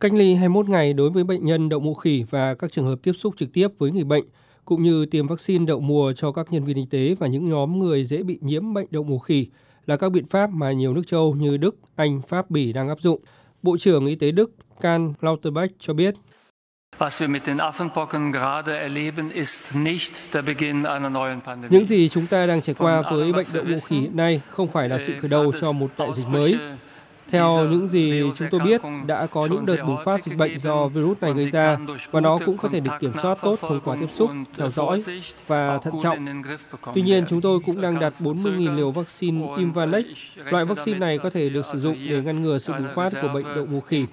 Cách ly 21 ngày đối với bệnh nhân đậu mùa khỉ và các trường hợp tiếp xúc trực tiếp với người bệnh, cũng như tiêm vaccine đậu mùa cho các nhân viên y tế và những nhóm người dễ bị nhiễm bệnh đậu mùa khỉ là các biện pháp mà nhiều nước châu như Đức, Anh, Pháp, Bỉ đang áp dụng. Bộ trưởng Y tế Đức Karl Lauterbach cho biết. Những gì chúng ta đang trải qua với bệnh đậu mùa khỉ hiện nay không phải là sự khởi đầu cho một đại dịch mới. Theo những gì chúng tôi biết, đã có những đợt bùng phát dịch bệnh do virus này gây ra và nó cũng có thể được kiểm soát tốt thông qua tiếp xúc, theo dõi và thận trọng. Tuy nhiên, chúng tôi cũng đang đặt 40.000 liều vaccine Imvanex. Loại vaccine này có thể được sử dụng để ngăn ngừa sự bùng phát của bệnh đậu mùa khỉ.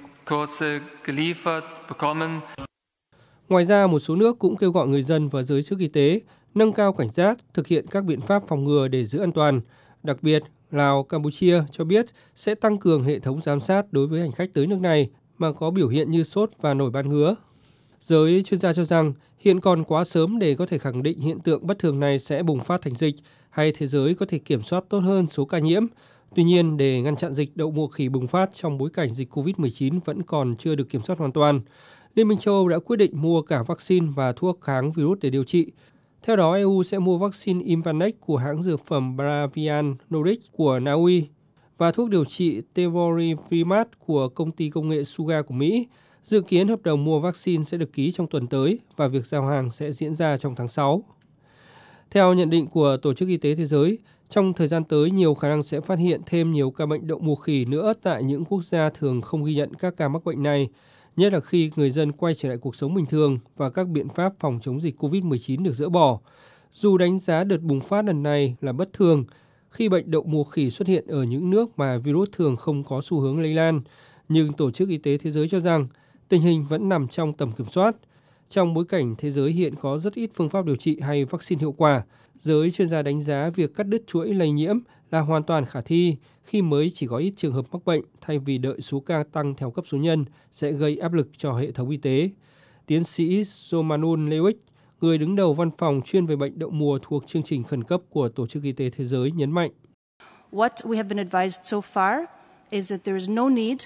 Ngoài ra, một số nước cũng kêu gọi người dân và giới chức y tế nâng cao cảnh giác, thực hiện các biện pháp phòng ngừa để giữ an toàn. Đặc biệt, Lào, Campuchia cho biết sẽ tăng cường hệ thống giám sát đối với hành khách tới nước này mà có biểu hiện như sốt và nổi ban ngứa. Giới chuyên gia cho rằng hiện còn quá sớm để có thể khẳng định hiện tượng bất thường này sẽ bùng phát thành dịch hay thế giới có thể kiểm soát tốt hơn số ca nhiễm. Tuy nhiên, để ngăn chặn dịch đậu mùa khỉ bùng phát trong bối cảnh dịch COVID-19 vẫn còn chưa được kiểm soát hoàn toàn, Liên minh châu Âu đã quyết định mua cả vaccine và thuốc kháng virus để điều trị, theo đó, EU sẽ mua vaccine Imvanex của hãng dược phẩm Bravian Nordic của Na Uy và thuốc điều trị Tevorivimat của công ty công nghệ Suga của Mỹ. Dự kiến hợp đồng mua vaccine sẽ được ký trong tuần tới và việc giao hàng sẽ diễn ra trong tháng 6. Theo nhận định của Tổ chức Y tế Thế giới, trong thời gian tới nhiều khả năng sẽ phát hiện thêm nhiều ca bệnh đậu mùa khỉ nữa tại những quốc gia thường không ghi nhận các ca mắc bệnh này, nhất là khi người dân quay trở lại cuộc sống bình thường và các biện pháp phòng chống dịch COVID-19 được dỡ bỏ. Dù đánh giá đợt bùng phát lần này là bất thường, khi bệnh đậu mùa khỉ xuất hiện ở những nước mà virus thường không có xu hướng lây lan, nhưng Tổ chức Y tế Thế giới cho rằng tình hình vẫn nằm trong tầm kiểm soát. Trong bối cảnh thế giới hiện có rất ít phương pháp điều trị hay vaccine hiệu quả, giới chuyên gia đánh giá việc cắt đứt chuỗi lây nhiễm là hoàn toàn khả thi khi mới chỉ có ít trường hợp mắc bệnh thay vì đợi số ca tăng theo cấp số nhân sẽ gây áp lực cho hệ thống y tế. Tiến sĩ Somanun Lewis, người đứng đầu văn phòng chuyên về bệnh đậu mùa thuộc chương trình khẩn cấp của Tổ chức Y tế Thế giới nhấn mạnh. What we have been advised so far is that there is no need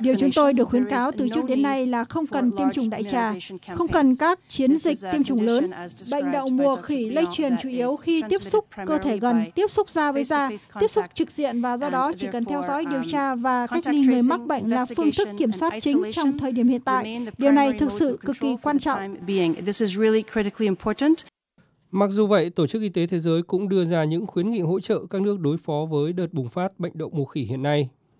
Điều chúng tôi được khuyến cáo từ trước đến nay là không cần tiêm chủng đại trà, không cần các chiến dịch tiêm chủng lớn. Bệnh đậu mùa khỉ lây truyền chủ yếu khi tiếp xúc cơ thể gần, tiếp xúc da với da, tiếp xúc trực diện và do đó chỉ cần theo dõi điều um, tra và cách ly người mắc bệnh là phương thức kiểm soát chính trong thời điểm hiện tại. Điều này thực sự cực kỳ quan trọng. Mặc dù vậy, Tổ chức Y tế Thế giới cũng đưa ra những khuyến nghị hỗ trợ các nước đối phó với đợt bùng phát bệnh đậu mùa khỉ hiện nay.